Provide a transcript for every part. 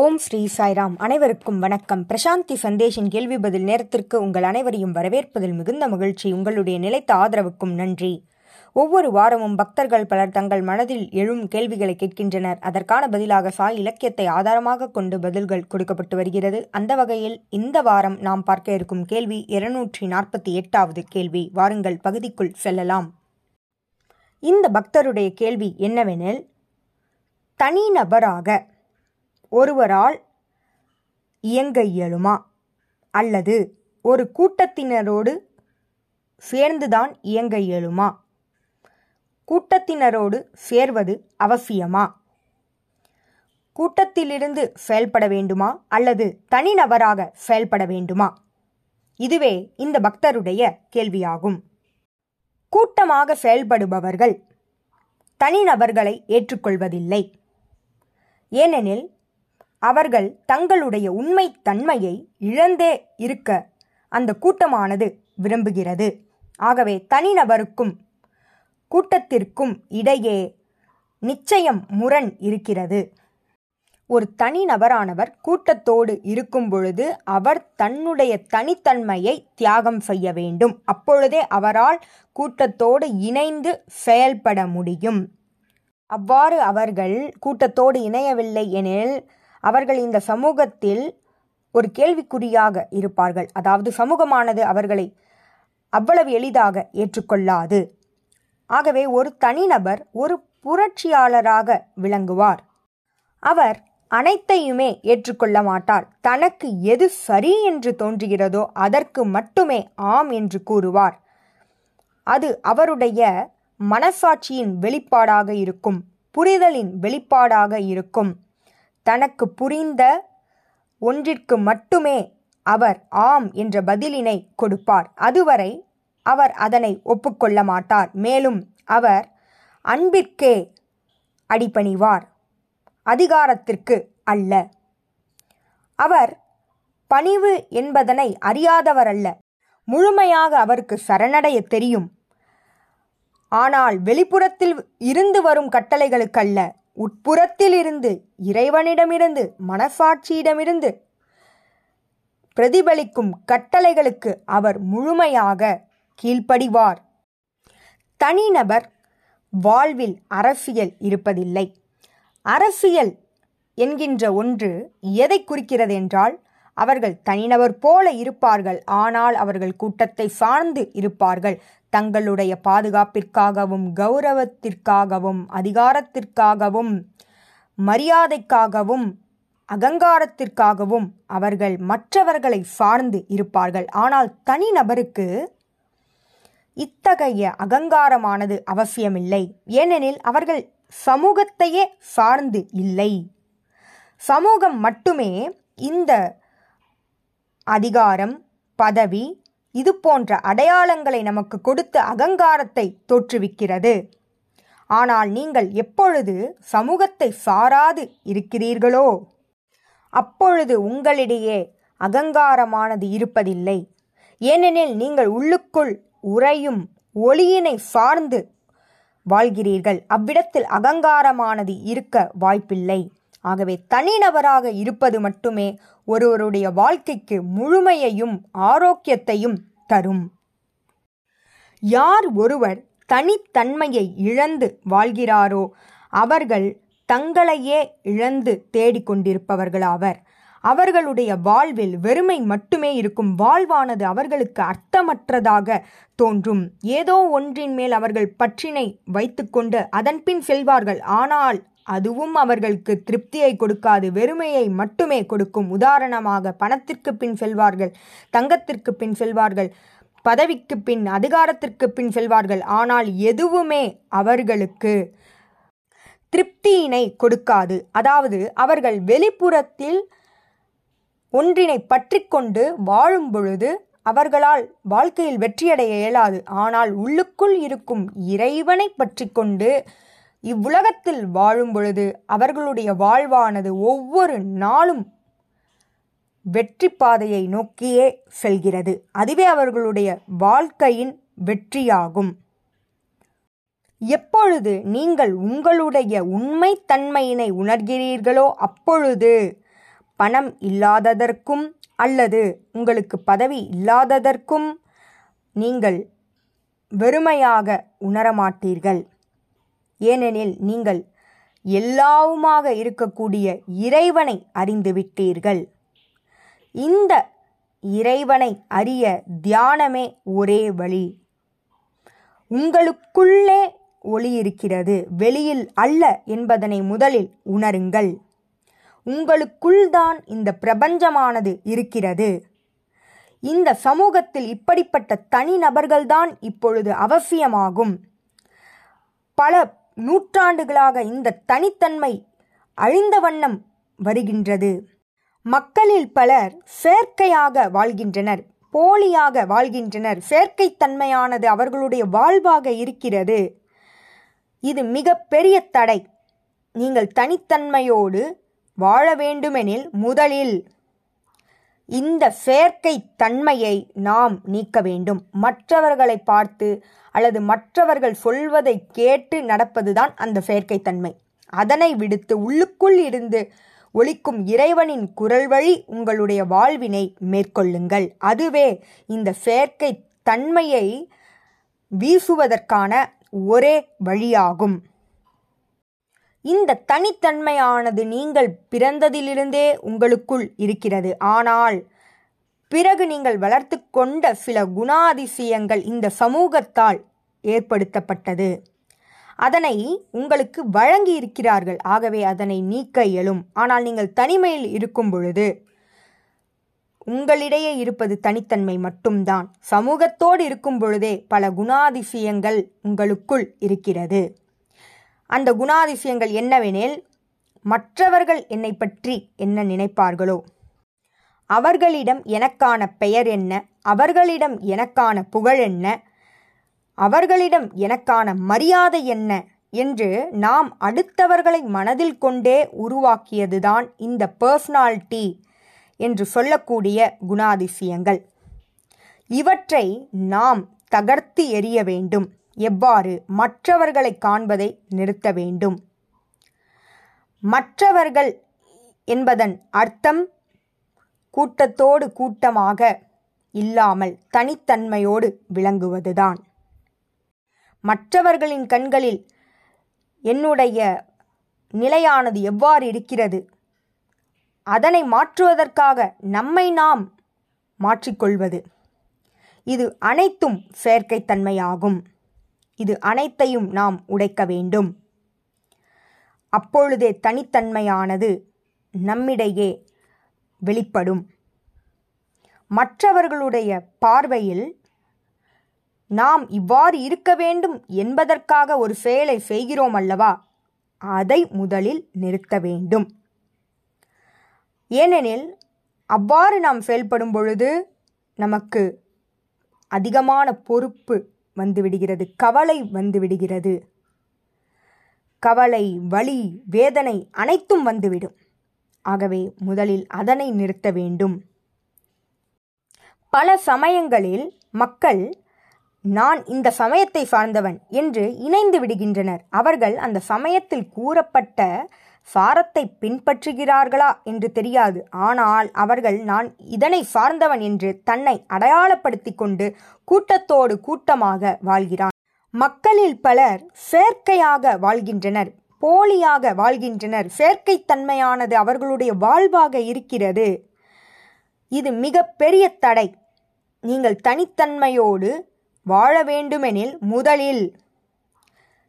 ஓம் ஸ்ரீ சாய்ராம். அனைவருக்கும் வணக்கம். பிரசாந்தி சந்தேஷின் கேள்வி பதில் நேரத்திற்கு உங்கள் அனைவரையும் வரவேற்பதில் மிகுந்த மகிழ்ச்சி. உங்களுடைய நிலைத்த ஆதரவுக்கும் நன்றி. ஒவ்வொரு வாரமும் பக்தர்கள் பலர் தங்கள் மனதில் எழும் கேள்விகளை கேட்கின்றனர். அதற்கான பதிலாக சாய் இலக்கியத்தை ஆதாரமாக கொண்டு பதில்கள் கொடுக்கப்பட்டு வருகிறது. அந்த வகையில் இந்த வாரம் நாம் பார்க்க இருக்கும் கேள்வி இருநூற்றி நாற்பத்தி எட்டாவது கேள்வி. வாருங்கள் பகுதிக்குள் செல்லலாம். இந்த பக்தருடைய கேள்வி என்னவெனில் தனிநபராக ஒருவரால் இயங்க இயலுமா? அல்லது ஒரு கூட்டத்தினரோடு சேர்ந்துதான் இயங்க இயலுமா? கூட்டத்தினரோடு சேர்வது அவசியமா? கூட்டத்திலிருந்து செயல்பட வேண்டுமா? அல்லது தனிநபராக செயல்பட வேண்டுமா? இதுவே இந்த பக்தருடைய கேள்வியாகும். கூட்டமாக செயல்படுபவர்கள் தனிநபர்களை ஏற்றுக்கொள்வதில்லை. ஏனெனில் அவர்கள் தங்களுடைய உண்மை தன்மையை இழந்தே இருக்க அந்த கூட்டமானது விரும்புகிறது. ஆகவே தனிநபருக்கும் கூட்டத்திற்கும் இடையே நிச்சயம் முரண் இருக்கிறது. ஒரு தனிநபரானவர் கூட்டத்தோடு இருக்கும் பொழுது அவர் தன்னுடைய தனித்தன்மையை தியாகம் செய்ய வேண்டும். அப்பொழுதே அவரால் கூட்டத்தோடு இணைந்து செயல்பட முடியும். அவ்வாறு அவர்கள் கூட்டத்தோடு இணையவில்லை எனில் அவர்கள் இந்த சமூகத்தில் ஒரு கேள்விக்குறியாக இருப்பார்கள். அதாவது சமூகமானது அவர்களை அவ்வளவு எளிதாக ஏற்றுக்கொள்ளாது. ஆகவே ஒரு தனிநபர் ஒரு புரட்சியாளராக விளங்குவார். அவர் அனைத்தையுமே ஏற்றுக்கொள்ள மாட்டார். தனக்கு எது சரி என்று தோன்றுகிறதோ அதற்கு மட்டுமே ஆம் என்று கூறுவார். அது அவருடைய மனசாட்சியின் வெளிப்பாடாக இருக்கும் புரிதலின் வெளிப்பாடாக இருக்கும். தனக்கு புரிந்த ஒன்றிற்கு மட்டுமே அவர் ஆம் என்ற பதிலினை கொடுப்பார். அதுவரை அவர் அதனை ஒப்புக்கொள்ள மாட்டார். மேலும் அவர் அன்பிற்கே அடிபணிவார். அதிகாரத்திற்கு அல்ல. அவர் பணிவு என்பதனை அறியாதவர் அல்ல முழுமையாக அவருக்கு சரணடைய தெரியும். ஆனால் வெளிப்புறத்தில் இருந்து வரும் கட்டளைகளுக்கல்ல. உட்புறத்திலிருந்து இறைவனிடமிருந்து மனசாட்சியிடமிருந்து பிரதிபலிக்கும் கட்டளைகளுக்கு அவர் முழுமையாக கீழ்ப்படிவார். தனிநபர் வாழ்வில் அரசியல் இருப்பதில்லை. அரசியல் என்கின்ற ஒன்று எதை குறிக்கிறது என்றால் அவர்கள் தனிநபர் போல இருப்பார்கள் ஆனால் அவர்கள் கூட்டத்தை சார்ந்து இருப்பார்கள். தங்களுடைய பாதுகாப்பிற்காகவும் கௌரவத்திற்காகவும் அதிகாரத்திற்காகவும் மரியாதைக்காகவும் அகங்காரத்திற்காகவும் அவர்கள் மற்றவர்களை சார்ந்து இருப்பார்கள். ஆனால் தனிநபருக்கு இத்தகைய அகங்காரமானது அவசியமில்லை. ஏனெனில் அவர்கள் சமூகத்தையே சார்ந்து இல்லை. சமூகம் மட்டுமே இந்த அதிகாரம் பதவி இது போன்ற அடையாளங்களை நமக்கு கொடுத்து அகங்காரத்தை தோற்றுவிக்கிறது. ஆனால் நீங்கள் எப்பொழுது சமூகத்தை சாராது இருக்கிறீர்களோ அப்பொழுது உங்களிடையே அகங்காரமானது இருப்பதில்லை. ஏனெனில் நீங்கள் உள்ளுக்குள் உறையும் ஒளியினை சார்ந்து வாழ்கிறீர்கள். அவ்விடத்தில் அகங்காரமானது இருக்க வாய்ப்பில்லை. ஆகவே தனிநபராக இருப்பது மட்டுமே ஒருவருடைய வாழ்க்கைக்கு முழுமையையும் ஆரோக்கியத்தையும் தரும். யார் ஒருவர் தனித்தன்மையை இழந்து வாழ்கிறாரோ அவர்கள் தங்களையே இழந்து தேடிக்கொண்டிருப்பவர்களாவர் அவர்களுடைய வாழ்வில் வெறுமை மட்டுமே இருக்கும் வாழ்வானது அவர்களுக்கு அர்த்தமற்றதாக தோன்றும். ஏதோ ஒன்றின் மேல் அவர்கள் பற்றினை வைத்துக்கொண்டு அதன்பின் செல்வார்கள். ஆனால் அதுவும் அவர்களுக்கு திருப்தியை கொடுக்காது வெறுமையை மட்டுமே கொடுக்கும். உதாரணமாக பணத்திற்கு பின் செல்வார்கள் தங்கத்திற்கு பின் செல்வார்கள் பதவிக்கு பின் அதிகாரத்திற்கு பின் செல்வார்கள். ஆனால் எதுவுமே அவர்களுக்கு திருப்தியினை கொடுக்காது. அதாவது அவர்கள் வெளிப்புறத்தில் ஒன்றினை பற்றி கொண்டு வாழும் பொழுது அவர்களால் வாழ்க்கையில் வெற்றியடைய இயலாது. ஆனால் உள்ளுக்குள் இருக்கும் இறைவனை பற்றி கொண்டு இவ்வுலகத்தில் வாழும் பொழுது அவர்களுடைய வாழ்வானது ஒவ்வொரு நாளும் வெற்றி பாதையை நோக்கியே செல்கிறது. அதுவே அவர்களுடைய வாழ்க்கையின் வெற்றியாகும். எப்பொழுது நீங்கள் உங்களுடைய உண்மைத்தன்மையினை உணர்கிறீர்களோ அப்பொழுது பணம் இல்லாததற்கும் அல்லது உங்களுக்கு பதவி இல்லாததற்கும் நீங்கள் வெறுமையாக உணரமாட்டீர்கள். ஏனெனில் நீங்கள் எல்லாவுமாக இருக்கக்கூடிய இறைவனை அறிந்துவிட்டீர்கள் இந்த இறைவனை அறிய தியானமே ஒரே வழி. உங்களுக்குள்ளே ஒளி இருக்கிறது வெளியில் அல்ல என்பதனை முதலில் உணருங்கள். உங்களுக்குள்தான் இந்த பிரபஞ்சமானது இருக்கிறது. இந்த சமூகத்தில் இப்படிப்பட்ட தனிநபர்கள்தான் இப்பொழுது அவசியமாகும். பல நூற்றாண்டுகளாக இந்த தனித்தன்மை அழிந்த வண்ணம் வருகின்றது. மக்களில் பலர் செயற்கையாக வாழ்கின்றனர் போலியாக வாழ்கின்றனர். செயற்கைத்தன்மையானது அவர்களுடைய வாழ்வாக இருக்கிறது. இது மிக பெரிய தடை. நீங்கள் தனித்தன்மையோடு வாழ வேண்டுமெனில் முதலில் இந்த செயற்கை தன்மையை நாம் நீக்க வேண்டும். மற்றவர்களை பார்த்து அல்லது மற்றவர்கள் சொல்வதை கேட்டு நடப்பதுதான் அந்த செயற்கைத்தன்மை. அதனை விடுத்து உள்ளுக்குள் இருந்து ஒழிக்கும் இறைவனின் குரல் வழி உங்களுடைய வாழ்வினை மேற்கொள்ளுங்கள். அதுவே இந்த செயற்கை தன்மையை வீசுவதற்கான ஒரே வழியாகும். இந்த தனித்தன்மையானது நீங்கள் பிறந்ததிலிருந்தே உங்களுக்குள் இருக்கிறது. ஆனால் பிறகு நீங்கள் வளர்த்து கொண்ட சில குணாதிசயங்கள் இந்த சமூகத்தால் ஏற்படுத்தப்பட்டது. அதனை உங்களுக்கு வழங்கி இருக்கிறார்கள் ஆகவே அதனை நீக்க இயலும். ஆனால் நீங்கள் தனிமையில் இருக்கும் பொழுது உங்களிடையே இருப்பது தனித்தன்மை மட்டும்தான். சமூகத்தோடு இருக்கும் பொழுதே பல குணாதிசயங்கள் உங்களுக்குள் இருக்கிறது. அந்த குணாதிசயங்கள் என்னவெனில் மற்றவர்கள் என்னை பற்றி என்ன நினைப்பார்களோ அவர்களிடம் எனக்கான பெயர் என்ன? அவர்களிடம் எனக்கான புகழ் என்ன? அவர்களிடம் எனக்கான மரியாதை என்ன? என்று நாம் அடுத்தவர்களை மனதில் கொண்டே உருவாக்கியதுதான் இந்த பர்சனாலிட்டி என்று சொல்லக்கூடிய குணாதிசயங்கள். இவற்றை நாம் தகர்த்து எறிய வேண்டும். எவ்வாறு? மற்றவர்களை காண்பதை நிறுத்த வேண்டும். மற்றவர்கள் என்பதன் அர்த்தம் கூட்டத்தோடு கூட்டமாக இல்லாமல் தனித்தன்மையோடு விளங்குவதுதான். மற்றவர்களின் கண்களில் என்னுடைய நிலையானது எவ்வாறு இருக்கிறது? அதனை மாற்றுவதற்காக நம்மை நாம் மாற்றிக்கொள்வது. இது அனைத்தும் செயற்கைத்தன்மையாகும். இது அனைத்தையும் நாம் உடைக்க வேண்டும். அப்பொழுதே தனித்தன்மையானது நம்மிடையே வெளிப்படும். மற்றவர்களுடைய பார்வையில் நாம் இவ்வாறு இருக்க வேண்டும் என்பதற்காக ஒரு செயலை செய்கிறோம் அல்லவா? அதை முதலில் நிறுத்த வேண்டும். ஏனெனில் அவ்வாறு நாம் செயல்படும் பொழுது நமக்கு அதிகமான பொறுப்பு வந்துவிடுகிறது கவலை வந்துவிடுகிறது. கவலை வலி வேதனை அனைத்தும் வந்துவிடும். ஆகவே முதலில் அதனை நிறுத்த வேண்டும். பல சமயங்களில் மக்கள் நான் இந்த சமயத்தை சார்ந்தவன் என்று இணைந்து விடுகின்றனர். அவர்கள் அந்த சமயத்தில் கூறப்பட்ட சாரத்தை பின்பற்றுகிறார்களா என்று தெரியாது. ஆனால் அவர்கள் நான் இதனை சார்ந்தவன் என்று தன்னை அடையாளப்படுத்தி கொண்டு கூட்டத்தோடு கூட்டமாக வாழ்கிறான் மக்களில் பலர் செயற்கையாக வாழ்கின்றனர். போலியாக வாழ்கின்றனர். செயற்கைத்தன்மையானது அவர்களுடைய வாழ்வாக இருக்கிறது. இது மிக பெரிய தடை. நீங்கள் தனித்தன்மையோடு வாழ வேண்டுமெனில் முதலில்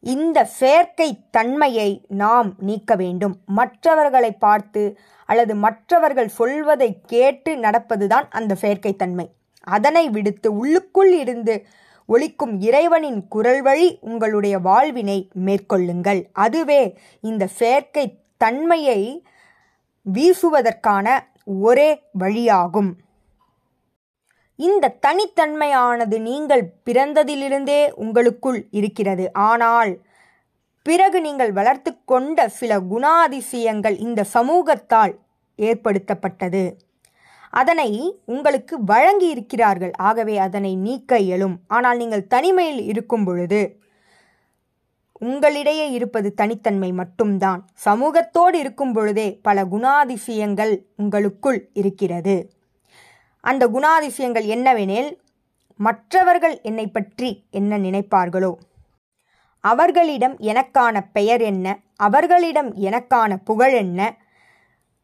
இந்த செயற்கை தன்மையை நாம் நீக்க வேண்டும். மற்றவர்களை பார்த்து அல்லது மற்றவர்கள் சொல்வதை கேட்டு நடப்பதுதான் அந்த செயற்கைத்தன்மை. அதனை விடுத்து உள்ளுக்குள் இருந்து ஒழிக்கும் இறைவனின் குரல் வழி உங்களுடைய வாழ்வினை மேற்கொள்ளுங்கள். அதுவே இந்த செயற்கை தன்மையை வீசுவதற்கான ஒரே வழியாகும். இந்த தனித்தன்மையானது நீங்கள் பிறந்ததிலிருந்தே உங்களுக்குள் இருக்கிறது. ஆனால் பிறகு நீங்கள் வளர்த்து கொண்ட சில குணாதிசயங்கள் இந்த சமூகத்தால் ஏற்படுத்தப்பட்டது. அதனை உங்களுக்கு வழங்கி இருக்கிறார்கள் ஆகவே அதனை நீக்க இயலும். ஆனால் நீங்கள் தனிமையில் இருக்கும் பொழுது உங்களிடையே இருப்பது தனித்தன்மை மட்டும்தான். சமூகத்தோடு இருக்கும் பொழுதே பல குணாதிசயங்கள் உங்களுக்குள் இருக்கிறது. அந்த குணாதிசயங்கள் என்னவெனில் மற்றவர்கள் என்னை பற்றி என்ன நினைப்பார்களோ அவர்களிடம் எனக்கான பெயர் என்ன அவர்களிடம் எனக்கான புகழ் என்ன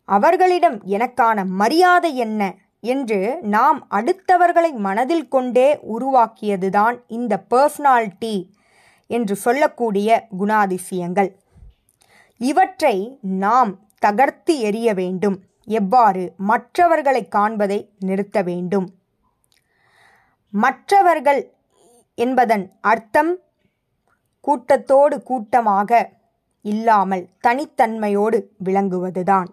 அவர்களிடம் எனக்கான மரியாதை என்ன? என்று நாம் அடுத்தவர்களை மனதில் கொண்டே உருவாக்கியதுதான் இந்த பர்சனாலிட்டி என்று சொல்லக்கூடிய குணாதிசயங்கள். இவற்றை நாம் தகர்த்து எறிய வேண்டும். எவ்வாறு? மற்றவர்களை காண்பதை நிறுத்த வேண்டும். மற்றவர்கள் என்பதன் அர்த்தம் கூட்டத்தோடு கூட்டமாக இல்லாமல் தனித்தன்மையோடு விளங்குவதுதான்.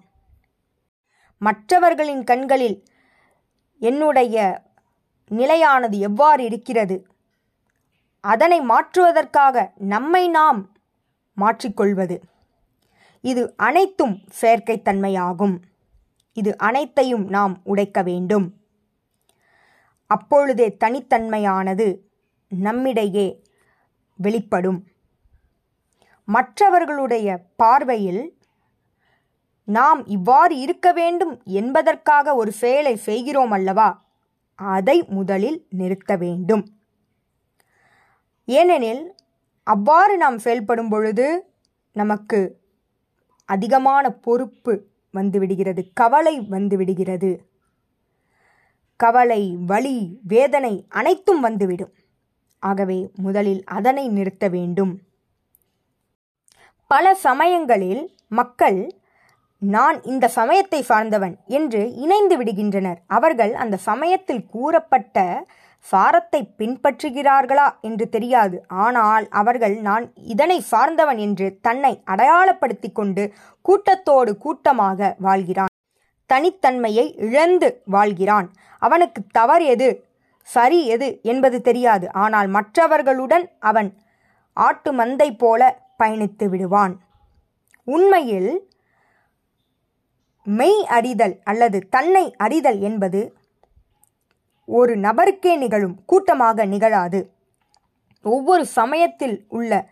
மற்றவர்களின் கண்களில் என்னுடைய நிலையானது எவ்வாறு இருக்கிறது? அதனை மாற்றுவதற்காக நம்மை நாம் மாற்றிக்கொள்வது. இது அனைத்தும் செயற்கைத்தன்மையாகும். இது அனைத்தையும் நாம் உடைக்க வேண்டும். அப்பொழுதே தனித்தன்மையானது நம்மிடையே வெளிப்படும். மற்றவர்களுடைய பார்வையில் நாம் இவ்வாறு இருக்க வேண்டும் என்பதற்காக ஒரு செயலை செய்கிறோம் அல்லவா? அதை முதலில் நிறுத்த வேண்டும். ஏனெனில் அவ்வாறு நாம் செயல்படும் பொழுது நமக்கு அதிகமான பொறுப்பு வந்துவிடுகிறது கவலை வந்துவிடுகிறது. கவலை வலி வேதனை அனைத்தும் வந்துவிடும். ஆகவே முதலில் அதனை நிறுத்த வேண்டும். பல சமயங்களில் மக்கள் நான் இந்த சமயத்தை சார்ந்தவன் என்று இணைந்து விடுகின்றனர். அவர்கள் அந்த சமயத்தில் கூறப்பட்ட சாரத்தை பின்பற்றுகிறார்களா என்று தெரியாது. ஆனால் அவர்கள் நான் இதனை சார்ந்தவன் என்று தன்னை அடையாளப்படுத்தி கொண்டு கூட்டத்தோடு கூட்டமாக வாழ்கிறான். தனித்தன்மையை இழந்து வாழ்கிறான். அவனுக்கு தவறு எது? சரி எது? என்பது தெரியாது. ஆனால் மற்றவர்களுடன் அவன் ஆட்டு மந்தை போல பயணித்து விடுவான். உண்மையில் மெய் அறிதல் அல்லது தன்னை அறிதல் என்பது ஒரு நபருக்கே நிகழும் கூட்டமாக நிகழாது. ஒவ்வொரு சமயத்தில் உள்ள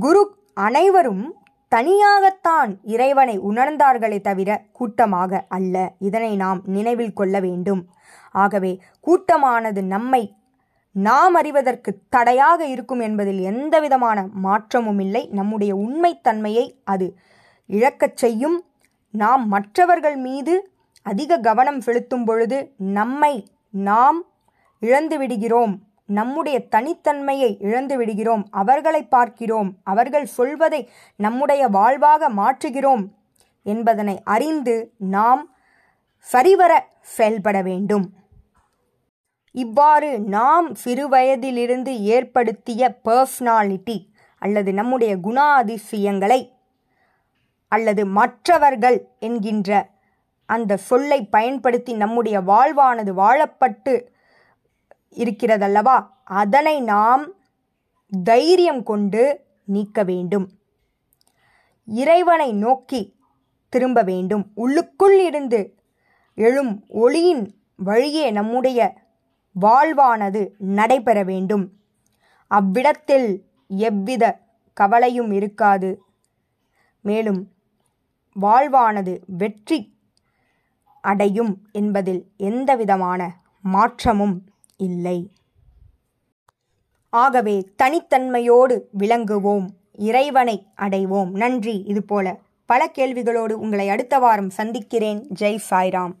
குரு அனைவரும் தனியாகத்தான் இறைவனை உணர்ந்தார்களே தவிர கூட்டமாக அல்ல. இதனை நாம் நினைவில் கொள்ள வேண்டும். ஆகவே கூட்டமானது நம்மை நாம் அறிவதற்கு தடையாக இருக்கும் என்பதில் எந்தவிதமான மாற்றமும் இல்லை. நம்முடைய உண்மைத்தன்மையை அது இழக்கச் செய்யும். நாம் மற்றவர்கள் மீது அதிக கவனம் செலுத்தும் பொழுது நம்மை நாம் இழந்து விடுகிறோம். நம்முடைய தனித்தன்மையை இழந்து விடுகிறோம். அவர்களை பார்க்கிறோம். அவர்கள் சொல்வதை நம்முடைய வாழ்வாக மாற்றுகிறோம் என்பதனை அறிந்து நாம் சரிவர செயல்பட வேண்டும். இவ்வாறு நாம் சிறுவயதிலிருந்து ஏற்படுத்திய பர்சனாலிட்டி அல்லது நம்முடைய குணாதிசயங்களை அல்லது மற்றவர்கள் என்கின்ற அந்த சொல்லை பயன்படுத்தி நம்முடைய வாழ்வானது வாழப்பட்டு இருக்கிறதல்லவா? அதனை நாம் தைரியம் கொண்டு நீக்க வேண்டும். இறைவனை நோக்கி திரும்ப வேண்டும். உள்ளுக்குள் இருந்து எழும் ஒளியின் வழியே நம்முடைய வாழ்வானது நடைபெற வேண்டும். அவ்விடத்தில் எவ்வித கவலையும் இருக்காது. மேலும் வாழ்வானது வெற்றி அடையும் என்பதில் எந்தவிதமான மாற்றமும் இல்லை. ஆகவே தனித்தன்மையோடு விளங்குவோம் இறைவனை அடைவோம். நன்றி. இதுபோல பல கேள்விகளோடு உங்களை அடுத்த வாரம் சந்திக்கிறேன். ஜெய் சாய்ராம்.